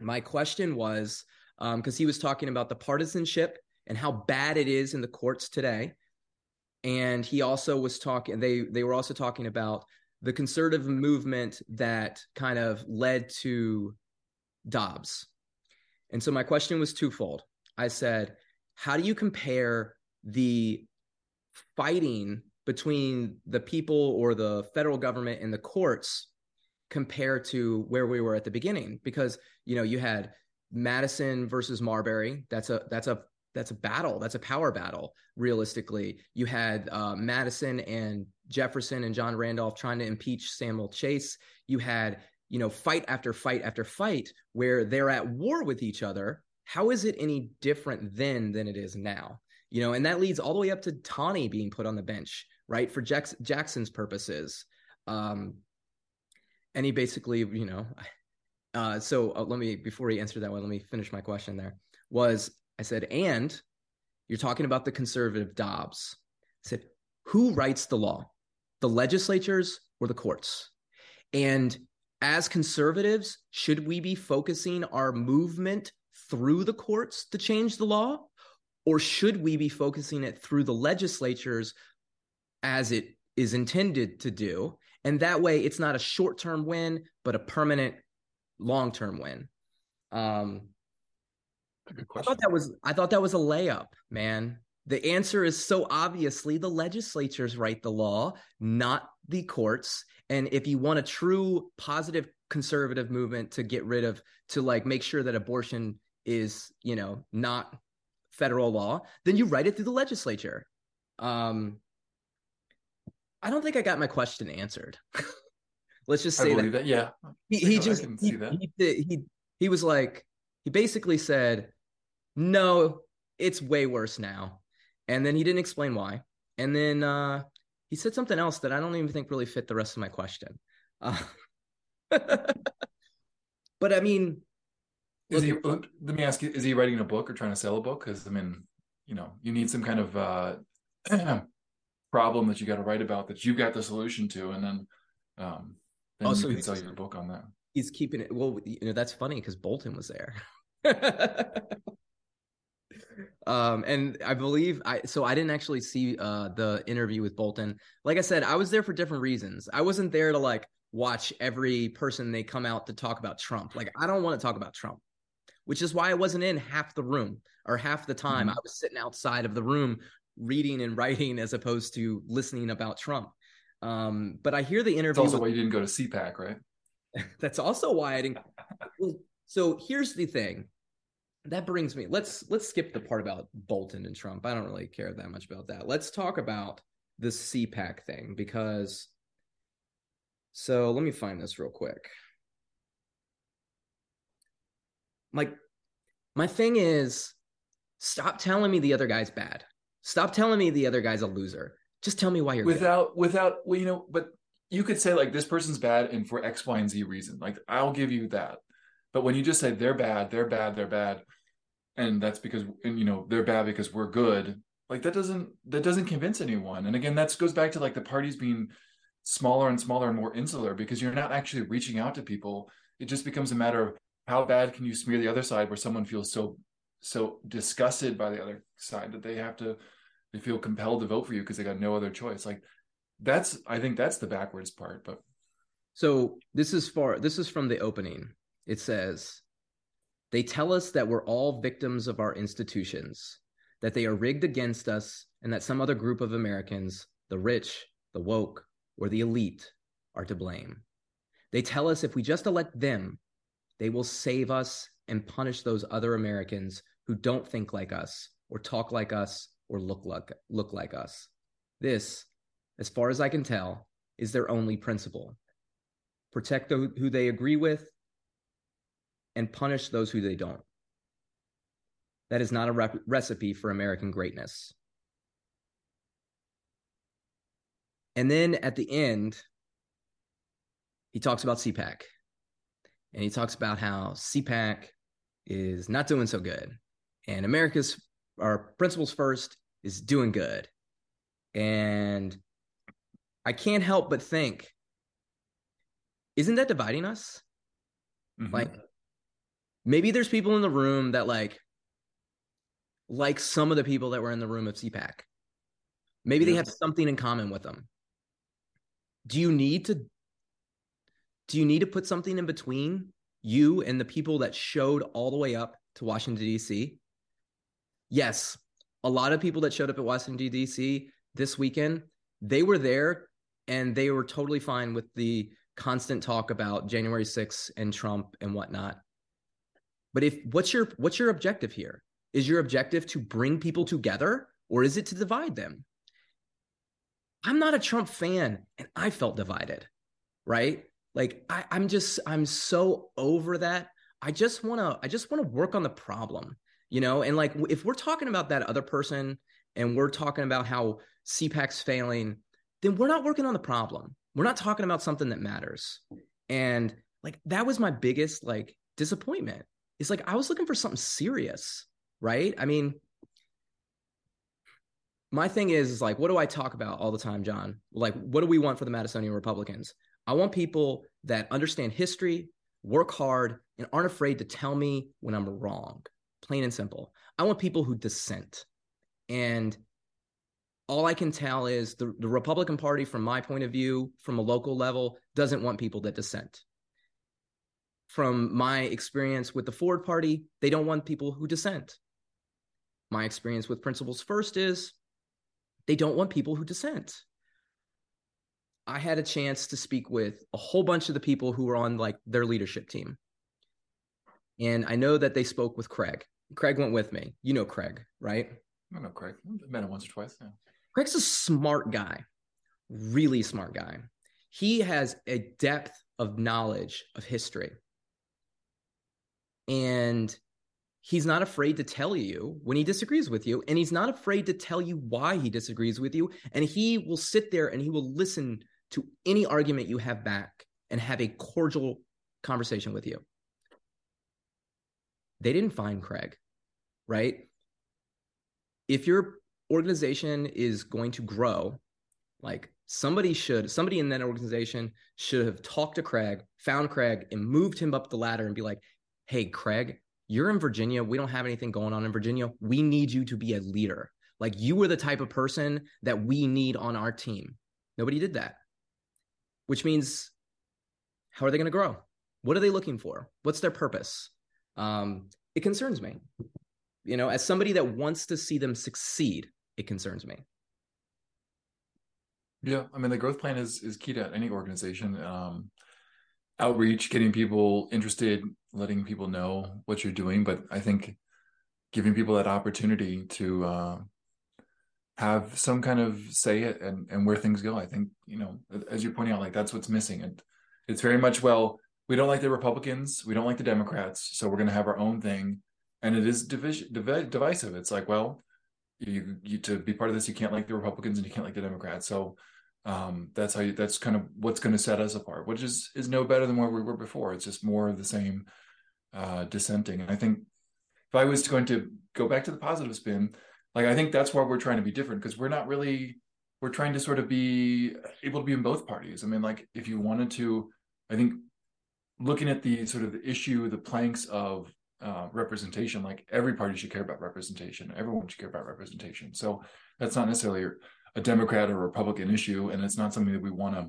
My question was because um, he was talking about the partisanship and how bad it is in the courts today, and he also was talking. They they were also talking about the conservative movement that kind of led to Dobbs and so my question was twofold. I said, how do you compare the fighting between the people or the federal government and the courts compared to where we were at the beginning? Because, you know, you had Madison versus Marbury. That's a that's a that's a battle. That's a power battle. Realistically, you had uh, Madison and Jefferson and John Randolph trying to impeach Samuel Chase. You had you know fight after fight after fight where they're at war with each other. How is it any different then than it is now? You know, and that leads all the way up to Taney being put on the bench, right, for Jack- Jackson's purposes. Um, and he basically, you know, *laughs* uh, so uh, let me before he answered that one, let me finish my question. There was I said, and you're talking about the conservative Dobbs. I said, who writes the law, the legislatures or the courts? And as conservatives, should we be focusing our movement through the courts to change the law? Or should we be focusing it through the legislatures as it is intended to do? And that way, it's not a short term win, but a permanent long term win. Um, Good I thought that was I thought that was a layup, man. The answer is so obviously the legislatures write the law, not the courts. And if you want a true positive conservative movement to get rid of to like make sure that abortion is, you know, not federal law, then you write it through the legislature. Um I don't think I got my question answered. *laughs* Let's just say that that. Yeah. he, he just he. He, he he was like he basically said no it's way worse now and then he didn't explain why and then uh he said something else that i don't even think really fit the rest of my question uh, *laughs* but i mean Is he? Let me ask you: Is he writing a book or trying to sell a book? Because I mean, you know, you need some kind of uh, *clears throat* problem that you got to write about that you've got the solution to, and then, um, then Oh, you so can sell your book on that. he's keeping it well you know that's funny because bolton was there *laughs* um and i believe i so i didn't actually see uh the interview with bolton like i said i was there for different reasons i wasn't there to like watch every person they come out to talk about trump like i don't want to talk about trump which is why i wasn't in half the room or half the time Mhm. i was sitting outside of the room reading and writing as opposed to listening about trump um but i hear the interview. That's also why you didn't go to CPAC, right? *laughs* that's also why I didn't. *laughs* So here's the thing. That brings me. Let's let's skip the part about Bolton and Trump. I don't really care that much about that. Let's talk about the CPAC thing because. So let me find this real quick. Like, my thing is, stop telling me the other guy's bad. Stop telling me the other guy's a loser. Just tell me why you're good. Without, without, well, you know, but you could say like this person's bad and for X, Y, and Z reason. Like I'll give you that. But when you just say they're bad, they're bad, they're bad, and that's because and you know they're bad because we're good. Like that doesn't that doesn't convince anyone. And again, that goes back to like the parties being smaller and smaller and more insular because you're not actually reaching out to people. It just becomes a matter of how bad can you smear the other side where someone feels so so disgusted by the other side that they have to they feel compelled to vote for you because they got no other choice. Like that's I think that's the backwards part. But So this is far this is from the opening. It says they tell us that we're all victims of our institutions, that they are rigged against us, and that some other group of Americans, the rich, the woke, or the elite, are to blame. They tell us if we just elect them, they will save us and punish those other Americans who don't think like us, or talk like us, or look like look like us. This, as far as I can tell, is their only principle protect those who they agree with, and punish those who they don't. That is not a recipe for American greatness. And then at the end, he talks about CPAC. And he talks about how CPAC is not doing so good. And America's, our principles first, is doing good. And I can't help but think, isn't that dividing us? mhm. Like maybe there's people in the room that like like some of the people that were in the room of CPAC. Maybe they have something in common with them. Do you need to do you need to put something in between you and the people that showed all the way up to Washington D.C.? Yes, a lot of people that showed up at Washington D.C. this weekend, they were there and they were totally fine with the constant talk about January 6th and Trump and whatnot. But if what's your what's your objective here? Is your objective to bring people together or is it to divide them? I'm not a Trump fan and I felt divided, right? Like I, I'm just I'm so over that. I just wanna I just wanna work on the problem, you know, and like if we're talking about that other person and we're talking about how CPAC's failing, then we're not working on the problem. We're not talking about something that matters. And like that was my biggest like disappointment. It's like I was looking for something serious, right? I mean, my thing is, is like, what do I talk about all the time, John? Like, what do we want for the Madisonian Republicans? I want people that understand history, work hard, and aren't afraid to tell me when I'm wrong. Plain and simple. I want people who dissent. And all I can tell is the, the Republican Party, from my point of view, from a local level, doesn't want people that dissent. From my experience with the Forward Party, they don't want people who dissent. My experience with Principles First is they don't want people who dissent. I had a chance to speak with a whole bunch of the people who were on like their leadership team. And I know that they spoke with Craig. Craig went with me. You know Craig, right? I know Craig. I've met him once or twice. Yeah. Craig's a smart guy, really smart guy. He has a depth of knowledge of history. And he's not afraid to tell you when he disagrees with you and he's not afraid to tell you why he disagrees with you and he will sit there and he will listen to any argument you have back and have a cordial conversation with you they didn't find craig right if your organization is going to grow like somebody should somebody in that organization should have talked to craig found craig and moved him up the ladder and be like hey craig you're in Virginia. We don't have anything going on in Virginia. We need you to be a leader. Like you are the type of person that we need on our team. Nobody did that, which means how are they going to grow? What are they looking for? What's their purpose? Um, it concerns me. You know, as somebody that wants to see them succeed, it concerns me. Yeah, I mean the growth plan is is key to any organization. Um, outreach, getting people interested, letting people know what you're doing. But I think giving people that opportunity to uh, have some kind of say it and, and where things go. I think, you know, as you're pointing out, like that's what's missing. And it's very much, well, we don't like the Republicans, we don't like the Democrats, so we're going to have our own thing. And it is division, div- divisive. It's like, well, you, you to be part of this, you can't like the Republicans and you can't like the Democrats. So um, that's how you, that's kind of what's going to set us apart, which is is no better than where we were before. It's just more of the same uh, dissenting. And I think if I was going to go back to the positive spin, like I think that's why we're trying to be different because we're not really we're trying to sort of be able to be in both parties. I mean, like if you wanted to, I think looking at the sort of the issue, the planks of uh, representation, like every party should care about representation. Everyone should care about representation. So that's not necessarily a Democrat or Republican issue, and it's not something that we want to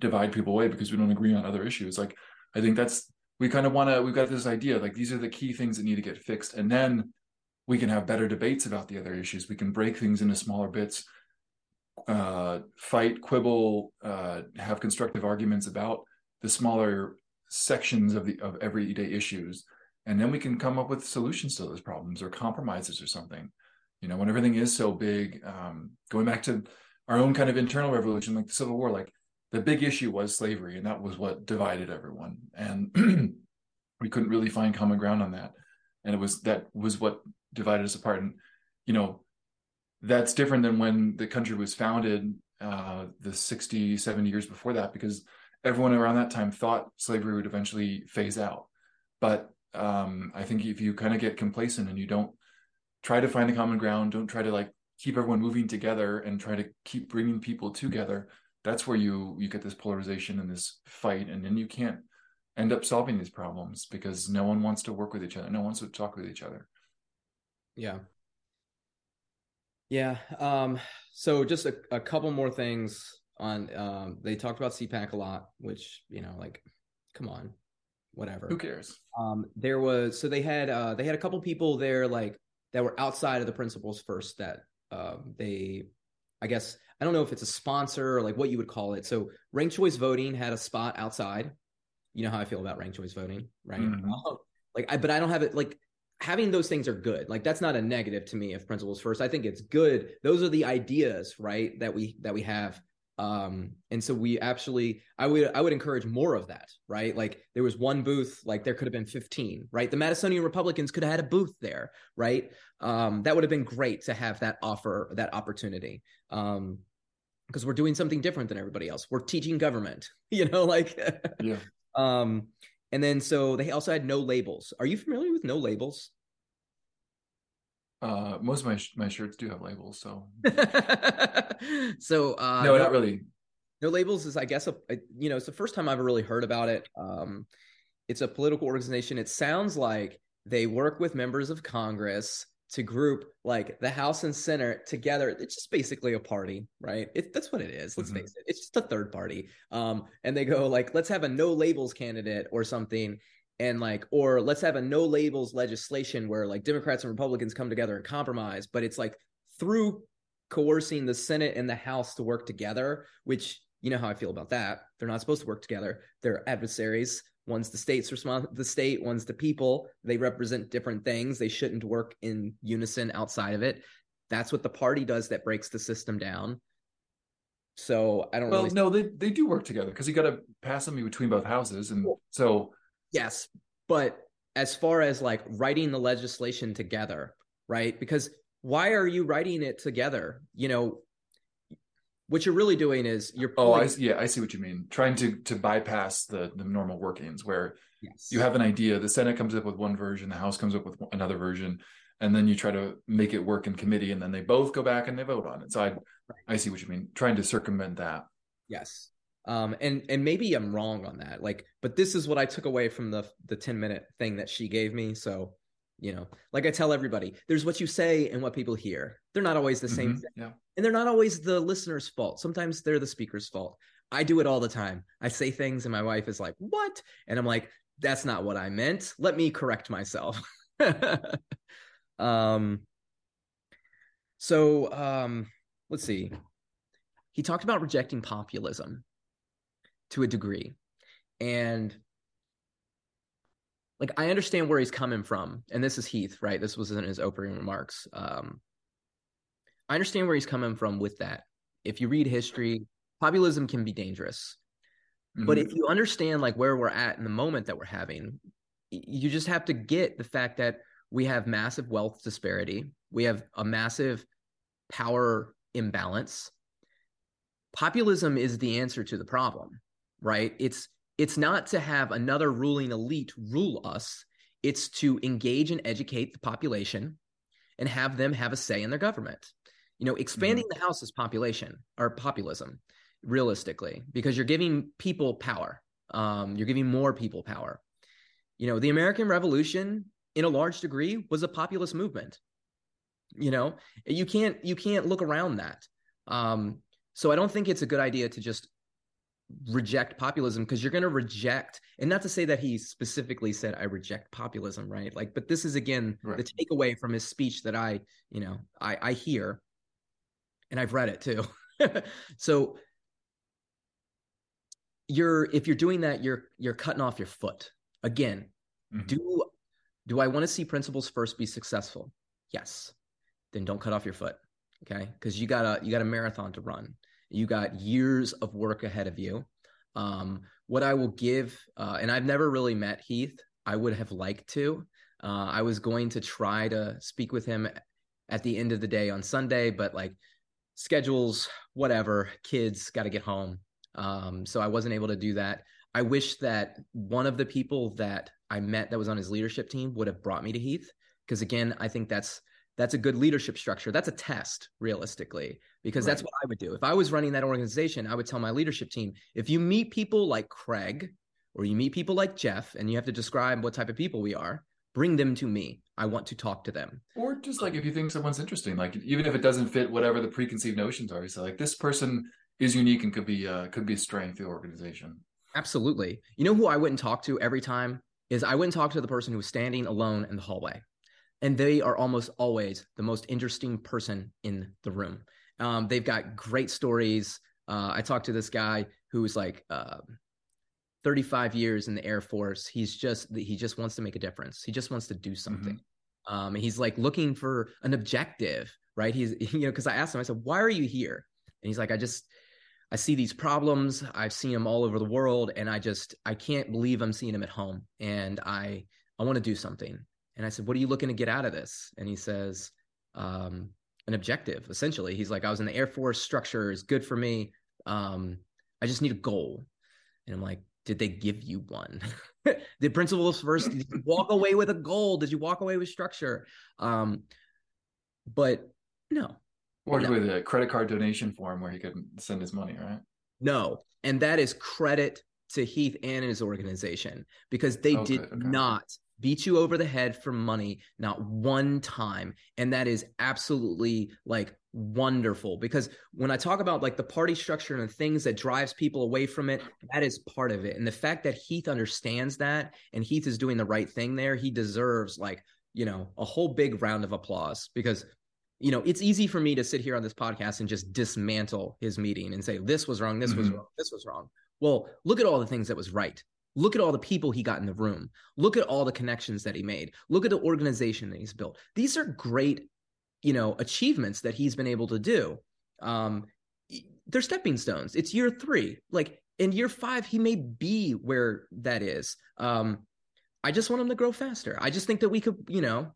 divide people away because we don't agree on other issues. Like I think that's we kind of want to. We've got this idea like these are the key things that need to get fixed, and then we can have better debates about the other issues. We can break things into smaller bits, uh, fight, quibble, uh, have constructive arguments about the smaller sections of the of everyday issues, and then we can come up with solutions to those problems or compromises or something. You know when everything is so big um, going back to our own kind of internal revolution like the civil war like the big issue was slavery and that was what divided everyone. And *clears throat* we couldn't really find common ground on that. And it was that was what divided us apart. And you know that's different than when the country was founded uh, the 60 70 years before that because everyone around that time thought slavery would eventually phase out. But um, i think if you kind of get complacent and you don't try to find the common ground don't try to like keep everyone moving together and try to keep bringing people together that's where you you get this polarization and this fight. And then you can't end up solving these problems because no one wants to work with each other. No one wants to talk with each other yeah. Yeah um so just a, a couple more things on um they talked about cpac a lot which you know like come on whatever. Who cares? Um there was so they had uh they had a couple people there like that were outside of the principles first that um, they i guess i don't know if it's a sponsor or like what you would call it. So ranked choice voting had a spot outside. You know how i feel about ranked choice voting right? Mm-hmm. *laughs* like i but i don't have it like having those things are good. Like that's not a negative to me of principles first. I think it's good. Those are the ideas, right? That we that we have. Um, and so we actually I would I would encourage more of that, right? Like there was one booth, like there could have been 15, right? The Madisonian Republicans could have had a booth there, right? Um, that would have been great to have that offer, that opportunity. Um, because we're doing something different than everybody else. We're teaching government, *laughs* you know, like yeah. Um, and then so they also had no labels. Are you familiar with no labels? Uh, most of my my shirts do have labels, so *laughs* so uh, no, not really. No labels is, I guess, a, a, you know, it's the first time I've ever really heard about it. Um, it's a political organization. It sounds like they work with members of Congress to group like the House and Senate together. It's just basically a party, right? It, that's what it is. Let's mm-hmm. face it. It's just a third party. Um, and they go like, let's have a no labels candidate or something, and like, or let's have a no labels legislation where like Democrats and Republicans come together and compromise. But it's like through coercing the Senate and the House to work together, which you know how I feel about that. They're not supposed to work together. They're adversaries. One's the state's response, the state. One's the people. They represent different things. They shouldn't work in unison outside of it. That's what the party does that breaks the system down. So I don't. Well, really... no, they they do work together because you got to pass them between both houses, and so yes. But as far as like writing the legislation together, right? Because why are you writing it together? You know, what you're really doing is you're oh I, yeah i see what you mean. Trying to to bypass the the normal workings where yes. you have an idea the senate comes up with one version the house comes up with another version and then you try to make it work in committee and then they both go back and they vote on it. So i right. i see what you mean. Trying to circumvent that. Yes. Um and and maybe i'm wrong on that like but this is what i took away from the the 10 minute thing that she gave me. So you know like i tell everybody there's what you say and what people hear. They're not always the same mm-hmm. thing. Yeah. and they're not always the listener's fault. Sometimes they're the speaker's fault. I do it all the time. I say things and my wife is like what? And i'm like that's not what i meant. Let me correct myself. *laughs* Um so um let's see. He talked about rejecting populism to a degree. And like I understand where he's coming from, and this is Heath, right? This was in his opening remarks. Um, I understand where he's coming from with that. If you read history, populism can be dangerous. Mm-hmm. But if you understand like where we're at in the moment that we're having, you just have to get the fact that we have massive wealth disparity, we have a massive power imbalance. Populism is the answer to the problem, right? It's it's not to have another ruling elite rule us. It's to engage and educate the population and have them have a say in their government. You know expanding mm-hmm. the house's population or populism realistically because you're giving people power. Um, you're giving more people power. You know the american revolution in a large degree was a populist movement. You know you can't you can't look around that. Um, so i don't think it's a good idea to just reject populism because you're going to reject and not to say that he specifically said i reject populism right? Like but this is again right. the takeaway from his speech that i you know i i hear and i've read it too. *laughs* So you're if you're doing that you're you're cutting off your foot. Again mm-hmm. do do i want to see principles first be successful? Yes. Then don't cut off your foot okay? Because you got a you got a marathon to run you got years of work ahead of you. Um, what I will give, uh, and I've never really met Heath. I would have liked to. Uh, I was going to try to speak with him at the end of the day on Sunday, but like schedules, whatever, kids got to get home. Um, so I wasn't able to do that. I wish that one of the people that I met that was on his leadership team would have brought me to Heath. Because again, I think that's that's a good leadership structure. That's a test, realistically, because right. that's what I would do. If I was running that organization, I would tell my leadership team if you meet people like Craig or you meet people like Jeff and you have to describe what type of people we are, bring them to me. I want to talk to them. Or just like if you think someone's interesting, like even if it doesn't fit whatever the preconceived notions are, you say like this person is unique and could be uh, could be a strength of the organization. Absolutely. You know who I wouldn't talk to every time is I wouldn't talk to the person who was standing alone in the hallway and they are almost always the most interesting person in the room. Um, they've got great stories. Uh, I talked to this guy who's like uh, 35 years in the Air Force. He's just he just wants to make a difference. He just wants to do something. Mm-hmm. Um, he's like looking for an objective, right? He's *laughs* you know because I asked him, I said, "Why are you here?" And he's like, "I just." I see these problems. I've seen them all over the world, and I just I can't believe I'm seeing them at home. And I I want to do something. And I said, "What are you looking to get out of this?" And he says, um, "An objective." Essentially, he's like, "I was in the Air Force. Structure is good for me. Um, I just need a goal." And I'm like, "Did they give you one?" *laughs* did principles first did you walk away with a goal did you walk away with structure um but no or no. with a credit card donation form where he could send his money right no and that is credit to heath and his organization because they okay, did okay. not beat you over the head for money not one time. And that is absolutely like wonderful. Because when i talk about like the party structure and the things that drives people away from it that is part of it. And the fact that heath understands that and heath is doing the right thing there he deserves like you know a whole big round of applause. Because you know it's easy for me to sit here on this podcast and just dismantle his meeting and say this was wrong this mm-hmm. was wrong this was wrong. Well look at all the things that was right Look at all the people he got in the room. Look at all the connections that he made. Look at the organization that he's built. These are great, you know, achievements that he's been able to do. Um, they're stepping stones. It's year three. Like in year five, he may be where that is. Um, I just want him to grow faster. I just think that we could, you know,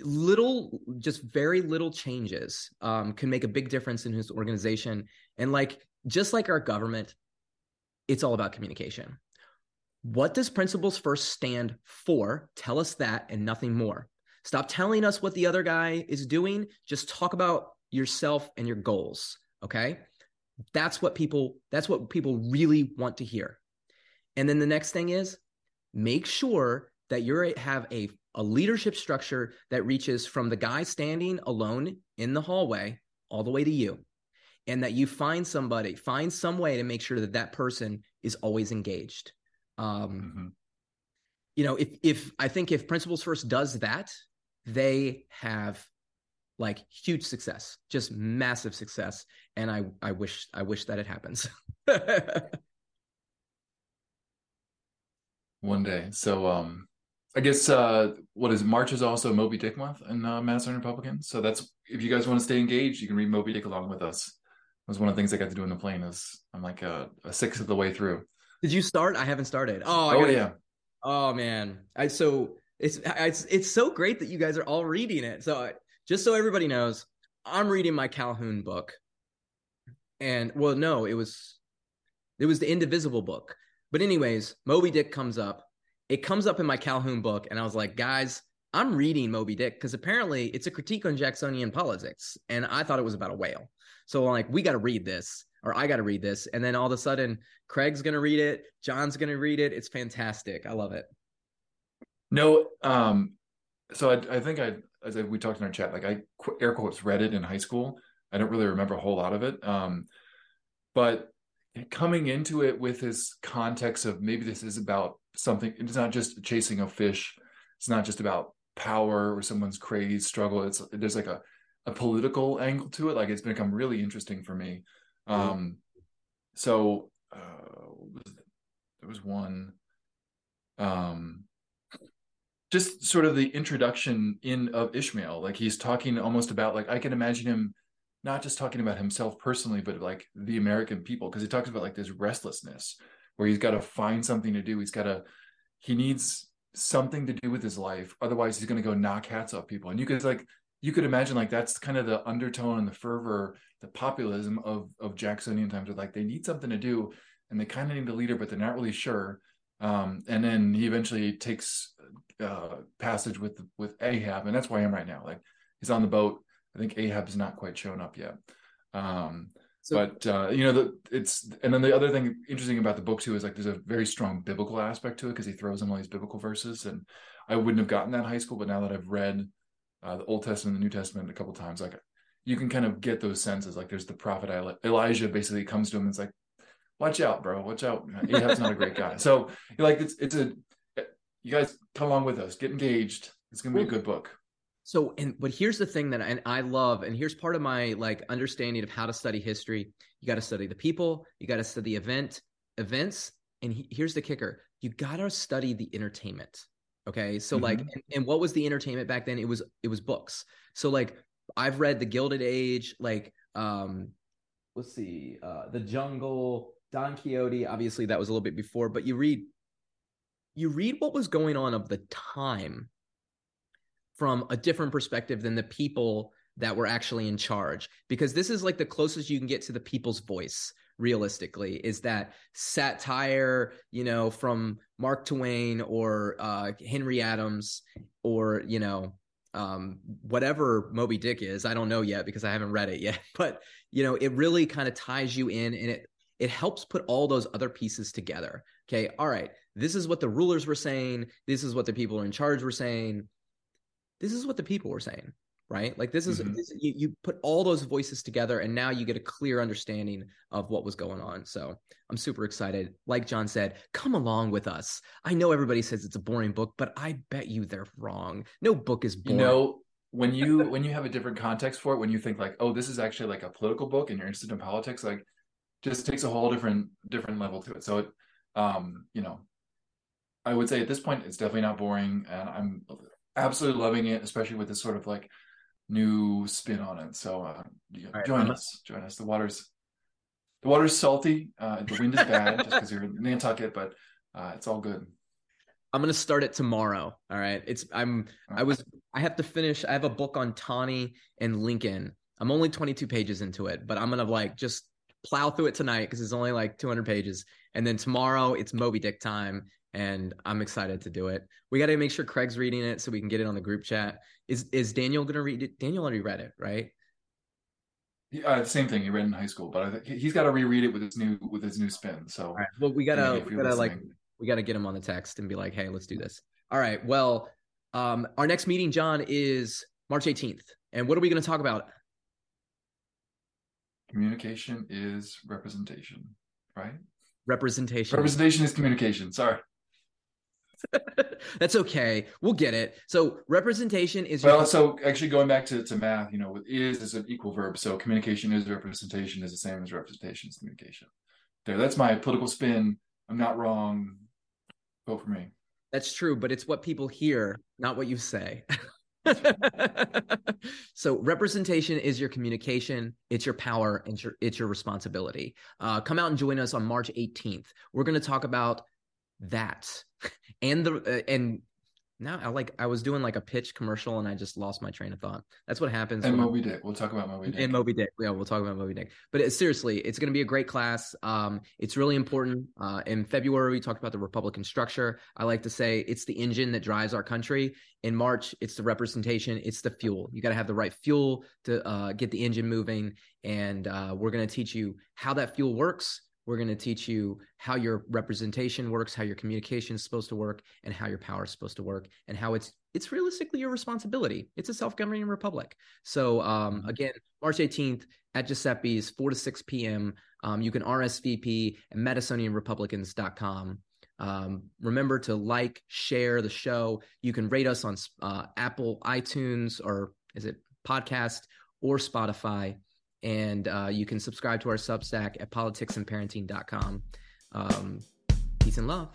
little, just very little changes um, can make a big difference in his organization. And like, just like our government, it's all about communication. What does Principles First stand for? Tell us that and nothing more. Stop telling us what the other guy is doing. Just talk about yourself and your goals. Okay. That's what people, that's what people really want to hear. And then the next thing is make sure that you have a, a leadership structure that reaches from the guy standing alone in the hallway all the way to you. And that you find somebody, find some way to make sure that that person is always engaged. Um, mm-hmm. You know, if if I think if Principles First does that, they have like huge success, just massive success, and I I wish I wish that it happens. *laughs* One day, so um, I guess uh, what is March is also Moby Dick month in uh, Madison Republican. So that's if you guys want to stay engaged, you can read Moby Dick along with us. It was one of the things I got to do in the plane. Is I'm like a, a sixth of the way through. Did you start? I haven't started. Oh, oh yeah. Oh man, I so it's it's it's so great that you guys are all reading it. So just so everybody knows, I'm reading my Calhoun book, and well, no, it was it was the Indivisible book. But anyways, Moby Dick comes up. It comes up in my Calhoun book, and I was like, guys, I'm reading Moby Dick because apparently it's a critique on Jacksonian politics, and I thought it was about a whale. So I'm like, we got to read this or I got to read this. And then all of a sudden, Craig's going to read it. John's going to read it. It's fantastic. I love it. No, um, so I, I think I, as I, we talked in our chat, like I air quotes read it in high school. I don't really remember a whole lot of it. Um, but coming into it with this context of maybe this is about something, it's not just chasing a fish. It's not just about power or someone's crazy struggle. It's there's like a, a political angle to it. Like it's become really interesting for me. Mm-hmm. Um, so uh, there was one, um, just sort of the introduction in of Ishmael. Like he's talking almost about like I can imagine him not just talking about himself personally, but like the American people, because he talks about like this restlessness where he's got to find something to do. He's got to, he needs something to do with his life. Otherwise, he's going to go knock hats off people. And you could like, you could imagine like that's kind of the undertone and the fervor the populism of of Jacksonian times, with like they need something to do and they kind of need a leader, but they're not really sure. Um, and then he eventually takes uh, passage with with Ahab, and that's where I am right now. Like he's on the boat. I think Ahab's not quite shown up yet. Um, so, but uh, you know, the, it's and then the other thing interesting about the book too is like there's a very strong biblical aspect to it because he throws in all these biblical verses, and I wouldn't have gotten that in high school, but now that I've read uh, the Old Testament, and the New Testament a couple times, like you can kind of get those senses. Like there's the prophet Elijah basically comes to him and it's like, watch out, bro, watch out. Ahab's not a great guy. *laughs* So like it's it's a you guys come along with us, get engaged. It's gonna be a good book. So and but here's the thing that I, and I love, and here's part of my like understanding of how to study history. You got to study the people, you got to study the event events, and he, here's the kicker: you got to study the entertainment. Okay. So mm-hmm. like and, and what was the entertainment back then? It was it was books. So like I've read The Gilded Age, like um let's see, uh The Jungle, Don Quixote, obviously that was a little bit before, but you read you read what was going on of the time from a different perspective than the people that were actually in charge because this is like the closest you can get to the people's voice realistically is that satire you know from mark twain or uh, henry adams or you know um, whatever moby dick is i don't know yet because i haven't read it yet *laughs* but you know it really kind of ties you in and it it helps put all those other pieces together. Okay all right this is what the rulers were saying this is what the people in charge were saying this is what the people were saying right? Like this is mm-hmm. this, you, you put all those voices together and now you get a clear understanding of what was going on. So I'm super excited. Like John said, come along with us. I know everybody says it's a boring book, but I bet you they're wrong. No book is boring. You know, when you when you have a different context for it, when you think like, oh, this is actually like a political book and you're interested in politics, like just takes a whole different different level to it. So it um, you know, I would say at this point it's definitely not boring and I'm absolutely loving it, especially with this sort of like new spin on it. So uh, right, join I'm us. Join us. The water's the water's salty. Uh, the wind is bad just because you're in Nantucket, but uh, it's all good. I'm gonna start it tomorrow. All right. It's I'm I was I have to finish. I have a book on Taney and Lincoln. I'm only 22 pages into it, but I'm gonna like just plow through it tonight because it's only like 200 pages, and then tomorrow it's Moby Dick time, and I'm excited to do it. We got to make sure Craig's reading it so we can get it on the group chat. Is is Daniel going to read it? Daniel already read it, right? Yeah, same thing. He read in high school, but I think he's got to reread it with his new with his new spin. So, right. well, we gotta we gotta like we gotta get him on the text and be like, hey, let's do this. All right. Well, um, our next meeting, John, is March 18th, and what are we going to talk about? Communication is representation, right? Representation. Representation is communication. Sorry. *laughs* That's okay. We'll get it. So representation is well. So actually, going back to, to math, you know, is is an equal verb. So communication is representation is the same as representation is communication. There. That's my political spin. I'm not wrong. Vote for me. That's true, but it's what people hear, not what you say. *laughs* so representation is your communication it's your power and it's your, it's your responsibility uh, come out and join us on march 18th we're going to talk about that *laughs* and the uh, and now I like I was doing like a pitch commercial and I just lost my train of thought. That's what happens. And Moby Dick. We'll talk about Moby Dick. And Moby Dick. Yeah, we'll talk about Moby Dick. But it, seriously, it's going to be a great class. Um, it's really important. Uh, in February, we talked about the Republican structure. I like to say it's the engine that drives our country. In March, it's the representation. It's the fuel. You got to have the right fuel to uh, get the engine moving. And uh, we're going to teach you how that fuel works we're going to teach you how your representation works, how your communication is supposed to work, and how your power is supposed to work, and how it's it's realistically your responsibility. It's a self-governing republic. So um, mm-hmm. again, March 18th at Giuseppe's, 4 to 6 p.m. Um, you can RSVP at MadisonianRepublicans.com. Um, remember to like, share the show. You can rate us on uh, Apple, iTunes, or is it podcast or Spotify and uh, you can subscribe to our Substack at politicsandparenting.com. Um, peace and love.